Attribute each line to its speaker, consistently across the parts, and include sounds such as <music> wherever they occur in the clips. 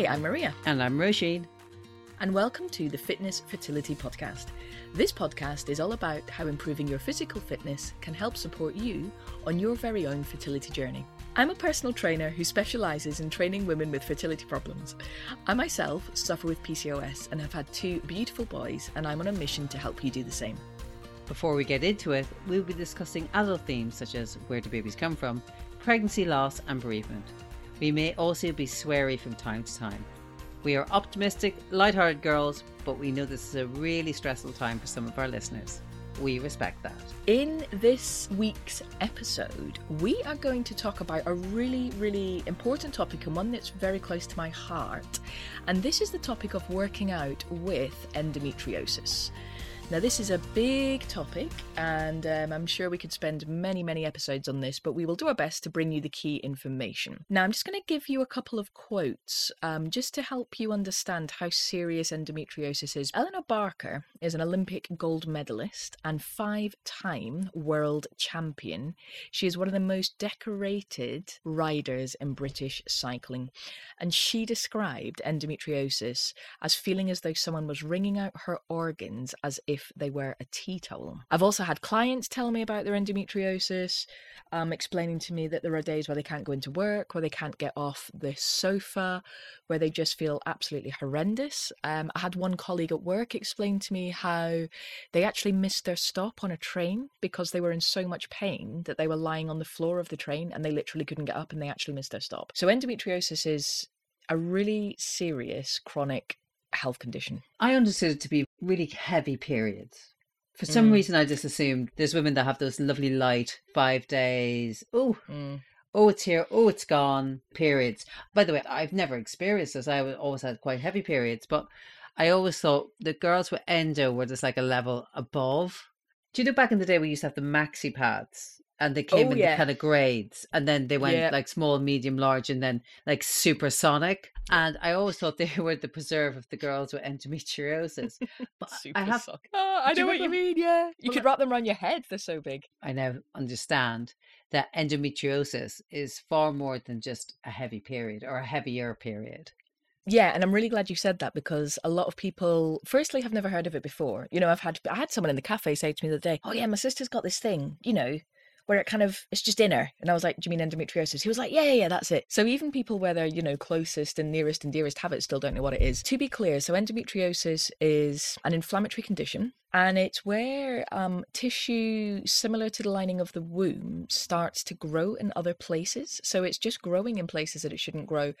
Speaker 1: Hi, I'm Maria.
Speaker 2: And I'm Roisin.
Speaker 1: And welcome to the Fitness Fertility Podcast. This podcast is all about how improving your physical fitness can help support you on your very own fertility journey. I'm a personal trainer who specialises in training women with fertility problems. I myself suffer with PCOS and have had two beautiful boys, and I'm on a mission to help you do the same.
Speaker 2: Before we get into it, we'll be discussing adult themes such as where do babies come from, pregnancy loss, and bereavement. We may also be sweary from time to time. We are optimistic, light-hearted girls, but we know this is a really stressful time for some of our listeners. We respect that.
Speaker 1: In this week's episode, we are going to talk about a really, really important topic and one that's very close to my heart. And this is the topic of working out with endometriosis. Now, this is a big topic, and um, I'm sure we could spend many, many episodes on this, but we will do our best to bring you the key information. Now, I'm just going to give you a couple of quotes um, just to help you understand how serious endometriosis is. Elinor Barker is an Olympic gold medalist and five time world champion. She is one of the most decorated riders in British cycling, and she described endometriosis as feeling as though someone was wringing out her organs as if if they were a tea towel. I've also had clients tell me about their endometriosis, um, explaining to me that there are days where they can't go into work, where they can't get off the sofa, where they just feel absolutely horrendous. Um, I had one colleague at work explain to me how they actually missed their stop on a train because they were in so much pain that they were lying on the floor of the train and they literally couldn't get up and they actually missed their stop. So endometriosis is a really serious chronic health condition.
Speaker 2: I understood it to be really heavy periods. For some mm. reason, I just assumed there's women that have those lovely light five days. Oh, mm. oh, it's here. Oh, it's gone. Periods. By the way, I've never experienced this. I always had quite heavy periods, but I always thought the girls with endo were just like a level above. Do you know back in the day we used to have the maxi pads? And they came oh, in yeah. the kind of grades and then they went yeah. like small medium large and then like supersonic and i always thought <laughs> they were the preserve of the girls with endometriosis
Speaker 1: but <laughs> i have oh, i know what you mean yeah you well, could uh wrap them around your head they're so big
Speaker 2: i now understand that endometriosis is far more than just a heavy period or a heavier period
Speaker 1: yeah, and I'm really glad you said that because a lot of people, firstly, have never heard of it before. You know, I've had I had someone in the cafe say to me the other day, "Oh yeah, my sister's got this thing. You know, where it kind of it's just in her. And I was like, Do you mean endometriosis? He was like, Yeah, yeah, yeah, that's it. So even people where they're, you know, closest and nearest and dearest have it still don't know what it is. To be clear, so endometriosis is an inflammatory condition and it's where um, tissue similar to the lining of the womb starts to grow in other places. So it's just growing in places that it shouldn't grow.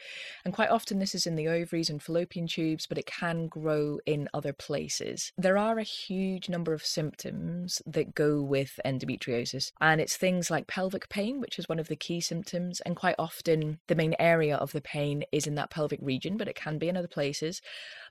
Speaker 1: And quite often this is in the ovaries and fallopian tubes, but it can grow in other places. There are a huge number of symptoms that go with endometriosis, and it's things like pelvic pain, which is one of the key symptoms. And quite often the main area of the pain is in that pelvic region, but it can be in other places.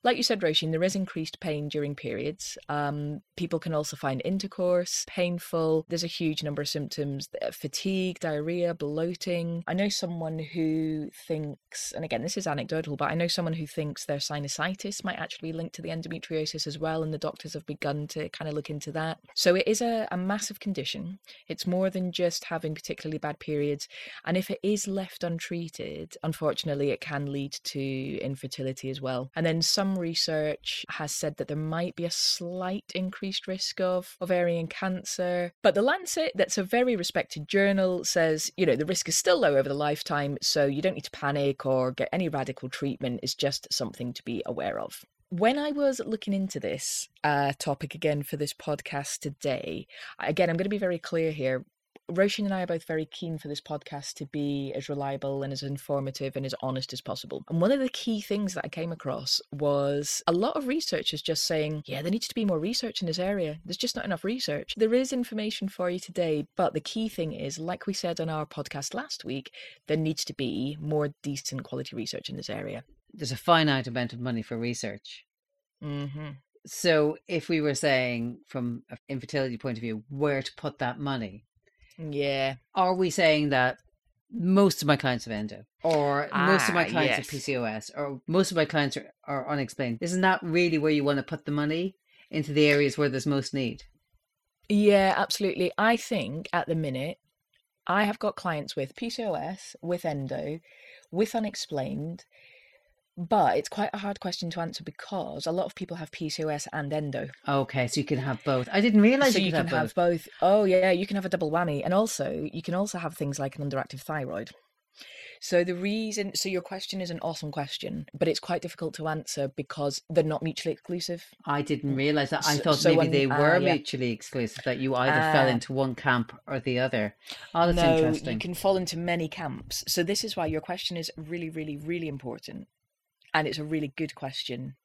Speaker 1: Like you said, Roisin, there is increased pain during periods. Um, people can also find intercourse painful. There's a huge number of symptoms uh, fatigue, diarrhea, bloating. I know someone who thinks, and again, this is anecdotal, but I know someone who thinks their sinusitis might actually be linked to the endometriosis as well. And the doctors have begun to kind of look into that. So it is a, a massive condition. It's more than just having particularly bad periods. And if it is left untreated, unfortunately, it can lead to infertility as well. And then some some research has said that there might be a slight increased risk of ovarian cancer. But The Lancet, that's a very respected journal, says, you know, the risk is still low over the lifetime, so you don't need to panic or get any radical treatment. It's just something to be aware of when I was looking into this uh, topic again for this podcast today, again, I'm going to be very clear here. Roisin and I are both very keen for this podcast to be as reliable and as informative and as honest as possible. And one of the key things that I came across was a lot of researchers just saying, yeah, there needs to be more research in this area. There's just not enough research. There is information for you today, but the key thing is, like we said on our podcast last week, there needs to be more decent quality research in this area.
Speaker 2: There's a finite amount of money for research.
Speaker 1: Mm-hmm.
Speaker 2: So, if we were saying from an infertility point of view, where to put that money,
Speaker 1: yeah.
Speaker 2: Are we saying that most of my clients have endo, or ah, most of my ah, clients yes. have PCOS, or most of my clients are, are unexplained? Isn't that really where you want to put the money into the areas where there's most need?
Speaker 1: Yeah, absolutely. I think at the minute, I have got clients with PCOS, with endo, with unexplained, But it's quite a hard question to answer because a lot of people have PCOS and endo.
Speaker 2: Okay, so you can have both. I didn't realize
Speaker 1: So
Speaker 2: you,
Speaker 1: you can
Speaker 2: have
Speaker 1: have
Speaker 2: both.
Speaker 1: both. Oh yeah, you can have a double whammy, and also you can also have things like an underactive thyroid. So the reason, so your question is an awesome question, but it's quite difficult to answer because they're not mutually exclusive.
Speaker 2: I didn't realize that. I
Speaker 1: So-
Speaker 2: thought
Speaker 1: so
Speaker 2: maybe
Speaker 1: when-
Speaker 2: they
Speaker 1: ah,
Speaker 2: were
Speaker 1: yeah.
Speaker 2: mutually exclusive. That you either fell
Speaker 1: Ah.
Speaker 2: into one camp or the other. Oh, that's
Speaker 1: no,
Speaker 2: interesting.
Speaker 1: you can fall into many camps. So this is why your question is really, really, really important, and it's a really good question,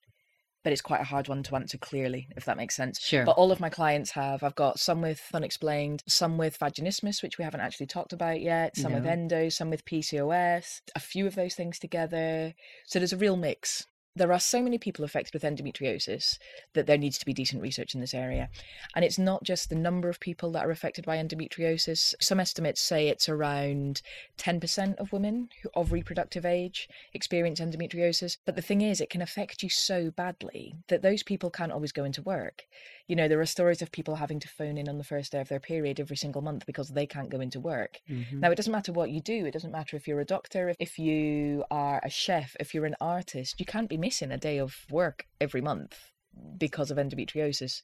Speaker 1: but it's quite a hard one to answer clearly, if that makes sense.
Speaker 2: Sure.
Speaker 1: But all of my clients have. I've got some with unexplained, some with vaginismus, which we haven't actually talked about yet, some with
Speaker 2: No.
Speaker 1: endo, some with PCOS, a few of those things together. So there's a real mix. There are so many people affected with endometriosis that there needs to be decent research in this area. And it's not just the number of people that are affected by endometriosis. Some estimates say it's around 10% of women who, of reproductive age experience endometriosis. But the thing is, it can affect you so badly that those people can't always go into work. You know, there are stories of people having to phone in on the first day of their period every single month because they can't go into work.
Speaker 2: Mhm.
Speaker 1: Now, it doesn't matter what you do. It doesn't matter if you're a doctor, if, if you are a chef, if you're an artist. You can't be missing a day of work every month because of endometriosis.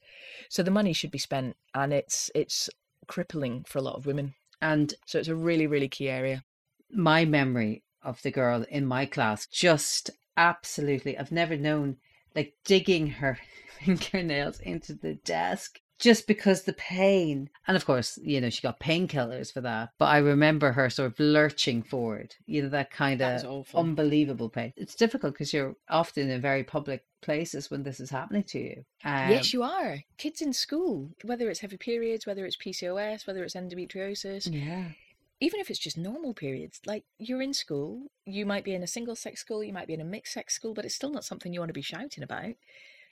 Speaker 1: So the money should be spent, and it's it's crippling for a lot of women.
Speaker 2: And
Speaker 1: So it's a really really key area.
Speaker 2: my memory of the girl in my class just absolutely i've never known like digging her fingernails into the desk just because the pain. And of course you know she got painkillers for that but i remember her sort of lurching forward you know that kind
Speaker 1: That
Speaker 2: of unbelievable pain. It's difficult because you're often in very public places when this is happening to you. Um,
Speaker 1: yes, you are. Kids in school, whether it's heavy periods, whether it's PCOS, whether it's endometriosis,
Speaker 2: yeah.
Speaker 1: even if it's just normal periods, like you're in school, you might be in a single sex school, you might be in a mixed sex school, but it's still not something you want to be shouting about.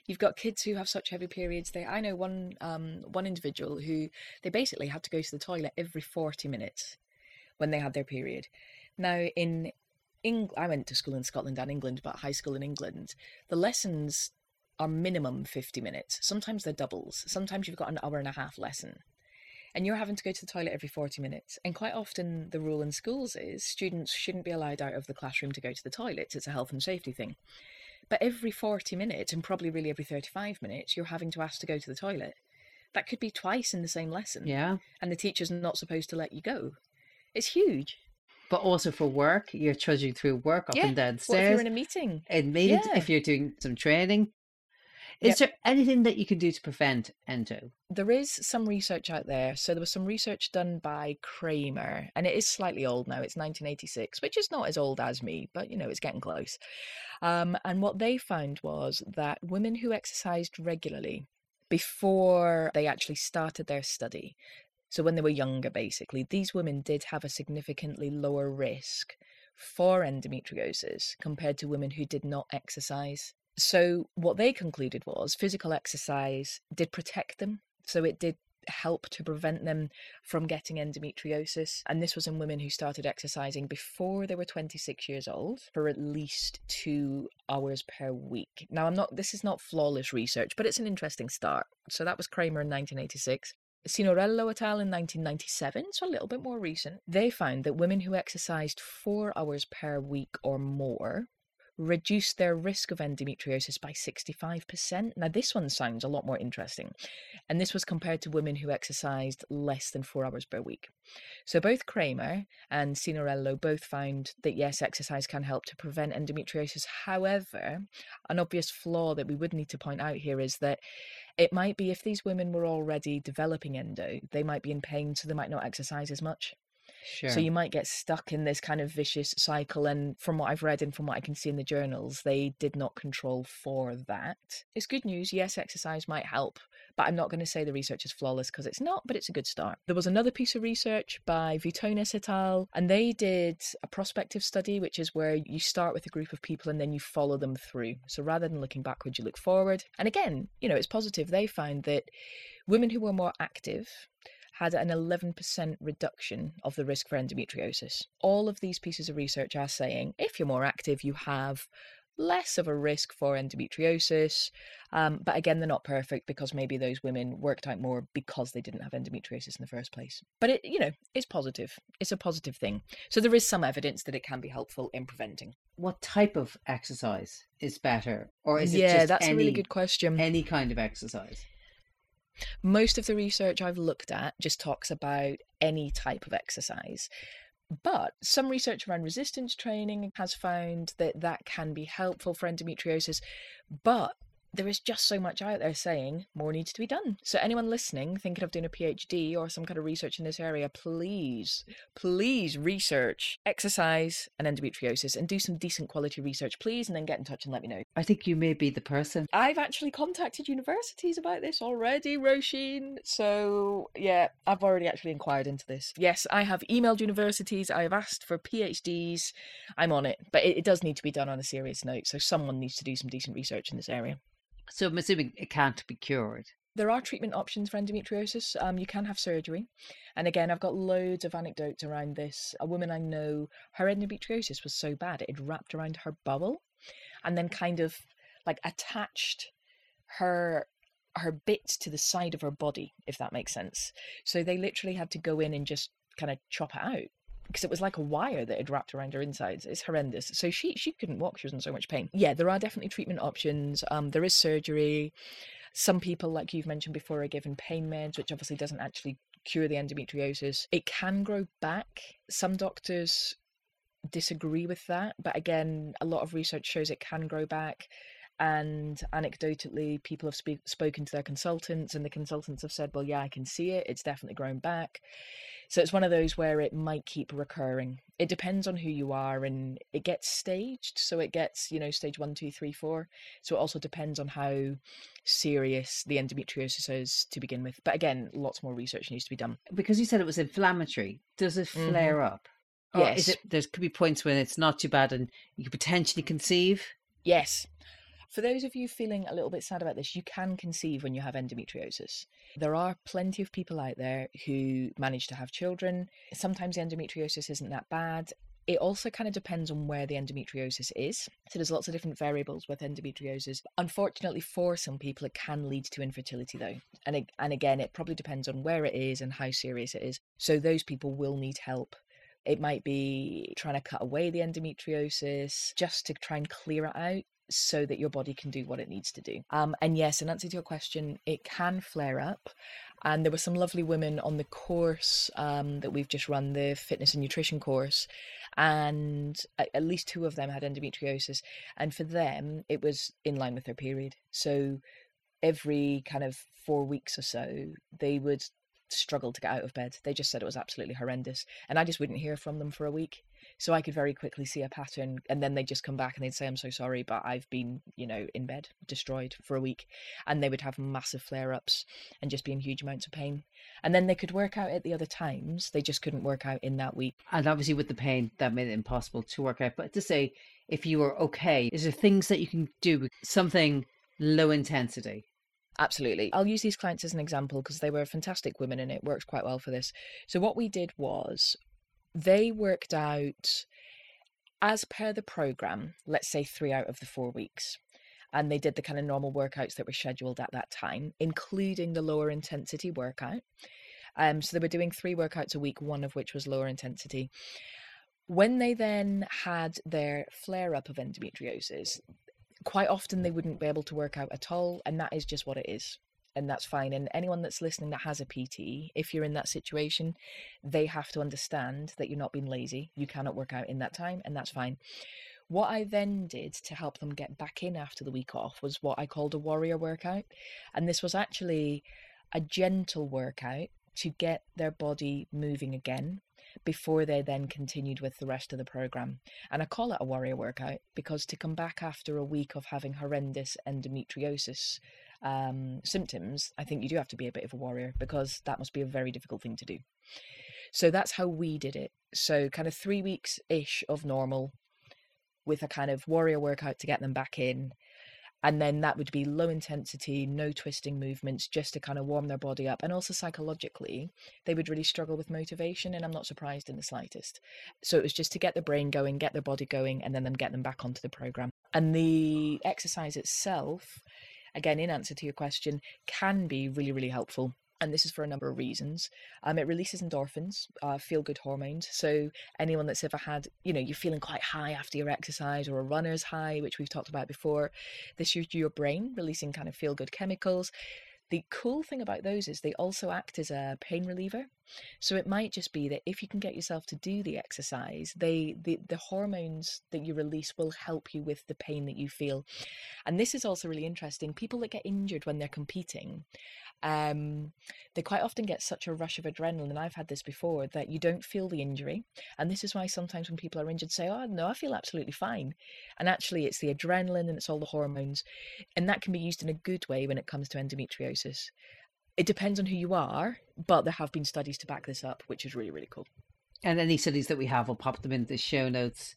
Speaker 1: You've got kids who have such heavy periods. They, I know one, um, one individual who they basically had to go to the toilet every forty minutes when they had their period. Now in Eng- I went to school in Scotland and England, but high school in England, the lessons are minimum 50 minutes. Sometimes they're doubles. Sometimes you've got an hour and a half lesson. And you're having to go to the toilet every 40 minutes. And quite often, the rule in schools is students shouldn't be allowed out of the classroom to go to the toilet. It's a health and safety thing. But every 40 minutes, and probably really every 35 minutes, you're having to ask to go to the toilet. That could be twice in the same lesson.
Speaker 2: yeah
Speaker 1: And the teacher's not supposed to let you go. It's huge.
Speaker 2: but also for work you're trudging through work up
Speaker 1: Yeah,
Speaker 2: and down
Speaker 1: What if
Speaker 2: stairs
Speaker 1: you're in a meeting?
Speaker 2: in meetings
Speaker 1: Yeah.
Speaker 2: if you're doing some training. Is
Speaker 1: Yep.
Speaker 2: there anything that you can do to prevent endo?
Speaker 1: There is some research out there. So there was some research done by Cramer, and it is slightly old now. It's 1986, which is not as old as me, but you know, it's getting close. Um, and what they found was that women who exercised regularly before they actually started their study, so when they were younger, basically, these women did have a significantly lower risk for endometriosis compared to women who did not exercise. So, what they concluded was physical exercise did protect them. So, it did help to prevent them from getting endometriosis. And this was in women who started exercising before they were 26 years old for at least two hours per week. Now, I'm not, this is not flawless research, but it's an interesting start. So, that was Cramer in 1986. Signorello et al. in 1997, so a little bit more recent, they found that women who exercised four hours per week or more reduced their risk of endometriosis by 65%. Now, this one sounds a lot more interesting. And this was compared to women who exercised less than four hours per week. So, both Cramer and Signorello both found that yes, exercise can help to prevent endometriosis. However, an obvious flaw that we would need to point out here is that it might be if these women were already developing endo, they might be in pain, so they might not exercise as much.
Speaker 2: Sure.
Speaker 1: So you might get stuck in this kind of vicious cycle. And from what I've read and from what I can see in the journals, they did not control for that. It's good news. Yes, exercise might help, but I'm not going to say the research is flawless because it's not, but it's a good start. There was another piece of research by Vitonis et al., and they did a prospective study, which is where you start with a group of people and then you follow them through. So rather than looking backwards, you look forward. And again, you know, it's positive. They found that women who were more active had an 11% reduction of the risk for endometriosis. All of these pieces of research are saying if you're more active, you have less of a risk for endometriosis. Um, but again, they're not perfect because maybe those women worked out more because they didn't have endometriosis in the first place. But it, you know, it's positive. It's a positive thing. So there is some evidence that it can be helpful in preventing.
Speaker 2: What type of exercise is better, or is it
Speaker 1: yeah,
Speaker 2: just
Speaker 1: that's
Speaker 2: any,
Speaker 1: a really good question.
Speaker 2: any kind of exercise?
Speaker 1: Most of the research I've looked at just talks about any type of exercise. But some research around resistance training has found that that can be helpful for endometriosis. But there is just so much out there saying more needs to be done. So, anyone listening, thinking of doing a PhD or some kind of research in this area, please, please research exercise and endometriosis and do some decent quality research, please, and then get in touch and let me know.
Speaker 2: I think you may be the person.
Speaker 1: I've actually contacted universities about this already, Roisin. So, yeah, I've already actually inquired into this. Yes, I have emailed universities, I have asked for PhDs. I'm on it, but it, it does need to be done on a serious note. So, someone needs to do some decent research in this area.
Speaker 2: So I'm assuming it can't be cured.
Speaker 1: There are treatment options for endometriosis. Um, you can have surgery. And again, I've got loads of anecdotes around this. A woman I know, her endometriosis was so bad, it wrapped around her bubble and then kind of like attached her her bits to the side of her body, if that makes sense. So they literally had to go in and just kind of chop it out because it was like a wire that had wrapped around her insides. It's horrendous. So she she couldn't walk. She was in so much pain. Yeah, there are definitely treatment options. Um, there is surgery. Some people, like you've mentioned before, are given pain meds, which obviously doesn't actually cure the endometriosis. It can grow back. Some doctors disagree with that, but again, a lot of research shows it can grow back and anecdotally people have spe- spoken to their consultants and the consultants have said well yeah i can see it it's definitely grown back so it's one of those where it might keep recurring it depends on who you are and it gets staged so it gets you know stage one two three four so it also depends on how serious the endometriosis is to begin with but again lots more research needs to be done
Speaker 2: Because you said it was inflammatory, does it
Speaker 1: Mhm.
Speaker 2: flare up? Or is
Speaker 1: Yes.
Speaker 2: it there could be points when it's not too bad and you could potentially conceive?
Speaker 1: Yes. For those of you feeling a little bit sad about this, you can conceive when you have endometriosis. There are plenty of people out there who manage to have children. Sometimes the endometriosis isn't that bad. It also kind of depends on where the endometriosis is. So there's lots of different variables with endometriosis. Unfortunately, for some people, it can lead to infertility, though. And ag- and again, it probably depends on where it is and how serious it is. So those people will need help. It might be trying to cut away the endometriosis just to try and clear it out so that your body can do what it needs to do. Um, and yes, in answer to your question, it can flare up. And there were some lovely women on the course um, that we've just run, the fitness and nutrition course, and at, least two of them had endometriosis. And for them, it was in line with their period. So every kind of four weeks or so, they would struggle to get out of bed. They just said it was absolutely horrendous. And I just wouldn't hear from them for a week. So I could very quickly see a pattern. And then they'd just come back and they'd say, I'm so sorry, but I've been, you know, in bed, destroyed for a week. And they would have massive flare ups and just be in huge amounts of pain. And then they could work out at the other times. They just couldn't work out in that week.
Speaker 2: And obviously with the pain that made it impossible to work out. But to say if you were okay, is there things that you can do something low intensity?
Speaker 1: Absolutely. I'll use these clients as an example because they were fantastic women and it works quite well for this. So, what we did was they worked out as per the program, let's say three out of the four weeks. And they did the kind of normal workouts that were scheduled at that time, including the lower intensity workout. Um, so they were doing three workouts a week, one of which was lower intensity. When they then had their flare up of endometriosis, quite often they wouldn't be able to work out at all and that is just what it is and that's fine and anyone that's listening that has a pt if you're in that situation they have to understand that you're not being lazy you cannot work out in that time and that's fine what i then did to help them get back in after the week off was what i called a warrior workout and this was actually a gentle workout to get their body moving again before they then continued with the rest of the program. And I call it a warrior workout because to come back after a week of having horrendous endometriosis um, symptoms, I think you do have to be a bit of a warrior because that must be a very difficult thing to do. So that's how we did it. So, kind of three weeks ish of normal with a kind of warrior workout to get them back in. And then that would be low intensity, no twisting movements, just to kind of warm their body up. And also psychologically, they would really struggle with motivation. And I'm not surprised in the slightest. So it was just to get the brain going, get their body going, and then them get them back onto the program. And the exercise itself, again, in answer to your question, can be really, really helpful and this is for a number of reasons. Um, it releases endorphins, uh, feel good hormones. So, anyone that's ever had, you know, you're feeling quite high after your exercise or a runner's high, which we've talked about before, this is your brain releasing kind of feel good chemicals. The cool thing about those is they also act as a pain reliever. So it might just be that if you can get yourself to do the exercise, they the, the hormones that you release will help you with the pain that you feel. And this is also really interesting. People that get injured when they're competing, um, they quite often get such a rush of adrenaline, and I've had this before, that you don't feel the injury. And this is why sometimes when people are injured, say, Oh, no, I feel absolutely fine. And actually, it's the adrenaline and it's all the hormones. And that can be used in a good way when it comes to endometriosis. It depends on who you are, but there have been studies to back this up, which is really, really cool.
Speaker 2: And any studies that we have, we'll pop them in the show notes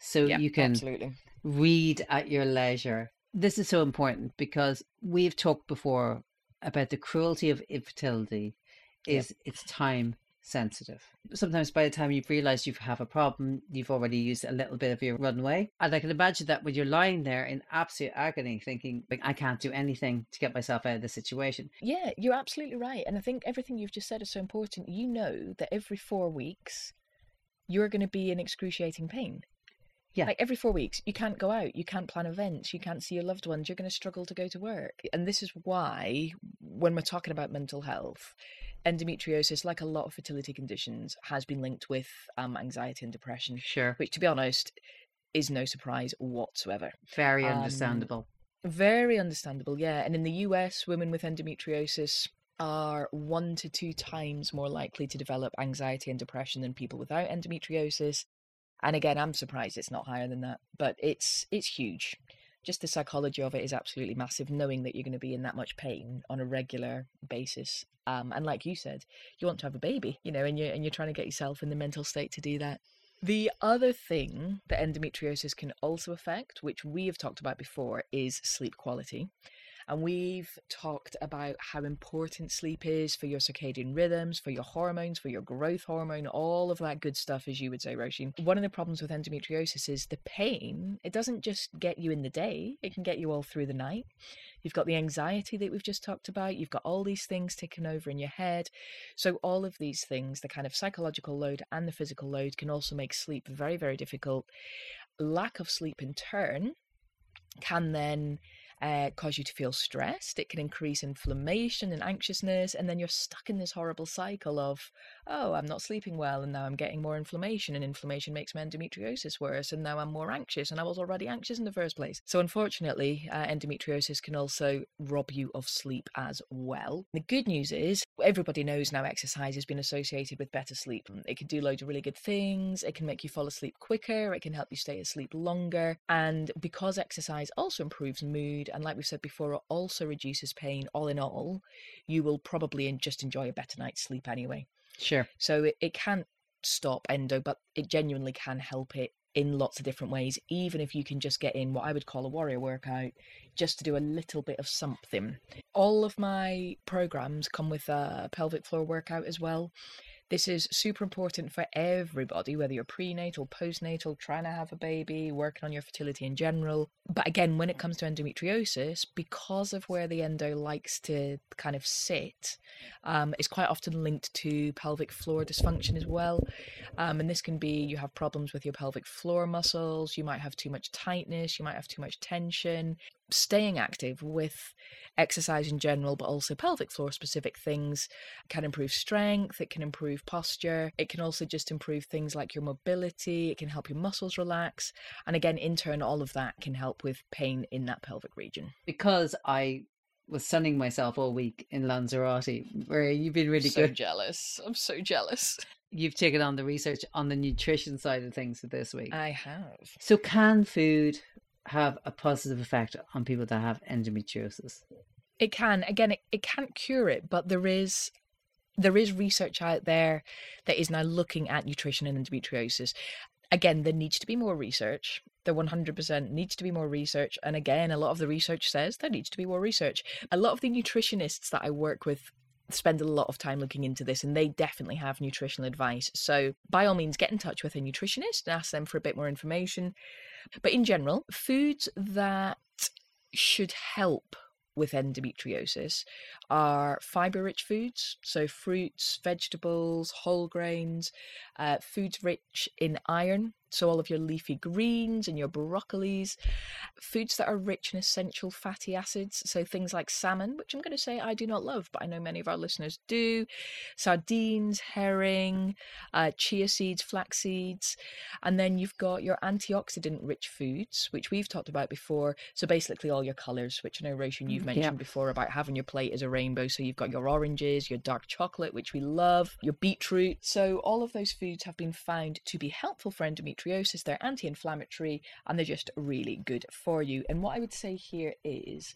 Speaker 2: so you can
Speaker 1: absolutely.
Speaker 2: read at your leisure. This is so important because we've talked before about the cruelty of infertility is yep. it's time sensitive. Sometimes by the time you've realized you have a problem, you've already used a little bit of your runway. And I can imagine that when you're lying there in absolute agony, thinking, like, I can't do anything to get myself out of this situation.
Speaker 1: Yeah, you're absolutely right. And I think everything you've just said is so important. You know that every four weeks, you're going to be in excruciating pain. Yeah. Like every four weeks, you can't go out, you can't plan events, you can't see your loved ones, you're going to struggle to go to work. And this is why, when we're talking about mental health, endometriosis, like a lot of fertility conditions, has been linked with um, anxiety and depression.
Speaker 2: Sure.
Speaker 1: Which, to be honest, is no surprise whatsoever.
Speaker 2: Very um, understandable.
Speaker 1: Um, very understandable, yeah. And in the US, women with endometriosis are one to two times more likely to develop anxiety and depression than people without endometriosis. And again, I'm surprised it's not higher than that, but it's it's huge. Just the psychology of it is absolutely massive. Knowing that you're going to be in that much pain on a regular basis, um, and like you said, you want to have a baby, you know, and you're and you're trying to get yourself in the mental state to do that. The other thing that endometriosis can also affect, which we have talked about before, is sleep quality. And we've talked about how important sleep is for your circadian rhythms, for your hormones, for your growth hormone, all of that good stuff, as you would say, Roisin. One of the problems with endometriosis is the pain. It doesn't just get you in the day, it can get you all through the night. You've got the anxiety that we've just talked about. You've got all these things ticking over in your head. So, all of these things, the kind of psychological load and the physical load, can also make sleep very, very difficult. Lack of sleep, in turn, can then uh, cause you to feel stressed. It can increase inflammation and anxiousness. And then you're stuck in this horrible cycle of, oh, I'm not sleeping well. And now I'm getting more inflammation. And inflammation makes my endometriosis worse. And now I'm more anxious. And I was already anxious in the first place. So, unfortunately, uh, endometriosis can also rob you of sleep as well. The good news is everybody knows now exercise has been associated with better sleep. It can do loads of really good things. It can make you fall asleep quicker. It can help you stay asleep longer. And because exercise also improves mood and like we've said before, it also reduces pain. All in all, you will probably just enjoy a better night's sleep anyway.
Speaker 2: Sure.
Speaker 1: So it, it can't stop endo, but it genuinely can help it in lots of different ways, even if you can just get in what I would call a warrior workout, just to do a little bit of something. All of my programs come with a pelvic floor workout as well. This is super important for everybody, whether you're prenatal, postnatal, trying to have a baby, working on your fertility in general. But again, when it comes to endometriosis, because of where the endo likes to kind of sit, um, it's quite often linked to pelvic floor dysfunction as well. Um, and this can be you have problems with your pelvic floor muscles, you might have too much tightness, you might have too much tension staying active with exercise in general, but also pelvic floor specific things can improve strength, it can improve posture, it can also just improve things like your mobility, it can help your muscles relax. And again, in turn, all of that can help with pain in that pelvic region.
Speaker 2: Because I was sunning myself all week in Lanzarote, where you've been really good.
Speaker 1: so
Speaker 2: good.
Speaker 1: jealous. I'm so jealous.
Speaker 2: You've taken on the research on the nutrition side of things for this week.
Speaker 1: I have.
Speaker 2: So, can food have a positive effect on people that have endometriosis?
Speaker 1: It can. Again, it, it can't cure it, but there is there is research out there that is now looking at nutrition and endometriosis. Again, there needs to be more research. There 100% needs to be more research. And again, a lot of the research says there needs to be more research. A lot of the nutritionists that I work with spend a lot of time looking into this and they definitely have nutritional advice. So, by all means, get in touch with a nutritionist and ask them for a bit more information. But in general, foods that should help with endometriosis are fiber rich foods, so fruits, vegetables, whole grains, uh, foods rich in iron, so all of your leafy greens and your broccolis, foods that are rich in essential fatty acids, so things like salmon, which I'm going to say I do not love, but I know many of our listeners do, sardines, herring, uh, chia seeds, flax seeds, and then you've got your antioxidant rich foods, which we've talked about before. So basically all your colours, which I know Roisin you've mm, mentioned before about having your plate as a rainbow. So you've got your oranges, your dark chocolate, which we love, your beetroot. So all of those foods have been found to be helpful for endometriosis endometriosis, they're anti inflammatory, and they're just really good for you. And what I would say here is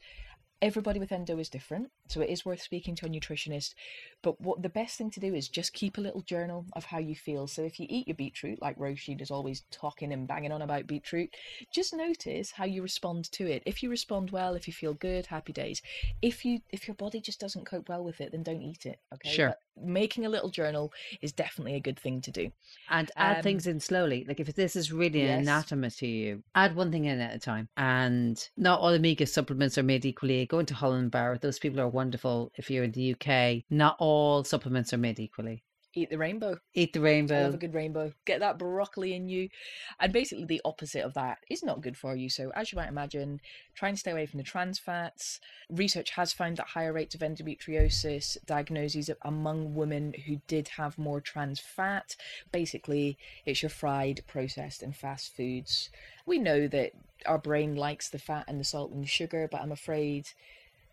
Speaker 1: everybody with endo is different so it is worth speaking to a nutritionist. But what the best thing to do is just keep a little journal of how you feel. So if you eat your beetroot like Roisin is always talking and banging on about beetroot just notice how you respond to it. If you respond well if you feel good happy days. If you if your body just doesn't cope well with it then don't eat it okay?
Speaker 2: Sure. But
Speaker 1: making a little journal is definitely a good thing to do.
Speaker 2: And add um, things in slowly. Like if this is really yes. an anathema to you add one thing in at a time. And not all omega supplements are made equally. Go into Holland Bar. Those people are wonderful if you're in the UK not all supplements are made equally
Speaker 1: eat the rainbow.
Speaker 2: Eat the rainbow.
Speaker 1: Have a good rainbow. Get that broccoli in you. And basically, the opposite of that is not good for you. So, as you might imagine, try and stay away from the trans fats. Research has found that higher rates of endometriosis diagnoses among women who did have more trans fat. Basically, it's your fried, processed, and fast foods. We know that our brain likes the fat and the salt and the sugar, but I'm afraid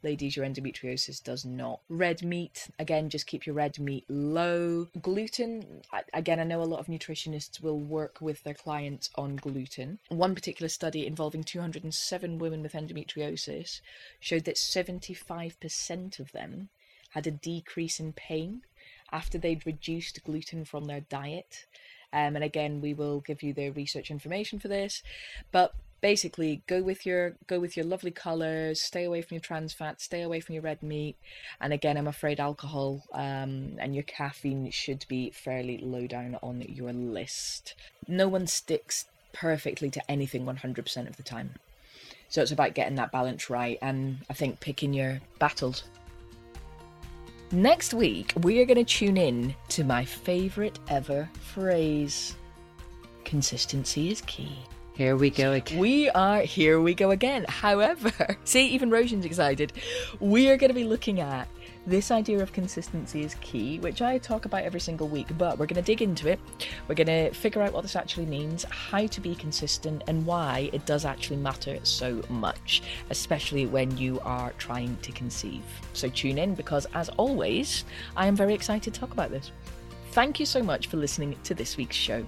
Speaker 1: Ladies, your endometriosis does not. Red meat, again, just keep your red meat low. Gluten, again, I know a lot of nutritionists will work with their clients on gluten. One particular study involving 207 women with endometriosis showed that 75% of them had a decrease in pain after they'd reduced gluten from their diet. Um, and again, we will give you the research information for this. But basically go with your go with your lovely colors stay away from your trans fats stay away from your red meat. And again i'm afraid alcohol um, and your caffeine should be fairly low down on your list. No one sticks perfectly to anything 100% of the time. So it's about getting that balance right and i think picking your battles. Next week we are going to tune in to my favorite ever phrase consistency is key
Speaker 2: here we go again.
Speaker 1: We are here we go again. However, <laughs> see, even Roisin's excited. We are going to be looking at this idea of consistency is key, which I talk about every single week, but we're going to dig into it. We're going to figure out what this actually means, how to be consistent, and why it does actually matter so much, especially when you are trying to conceive. So tune in because, as always, I am very excited to talk about this. Thank you so much for listening to this week's show.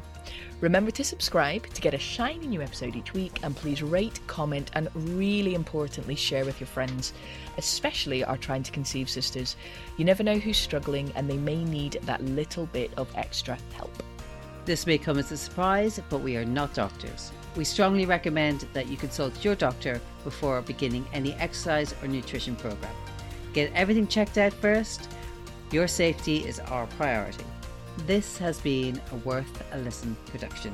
Speaker 1: Remember to subscribe to get a shiny new episode each week, and please rate, comment, and really importantly, share with your friends, especially our trying to conceive sisters. You never know who's struggling, and they may need that little bit of extra help.
Speaker 2: This may come as a surprise, but we are not doctors. We strongly recommend that you consult your doctor before beginning any exercise or nutrition program. Get everything checked out first. Your safety is our priority. This has been a Worth a Listen production.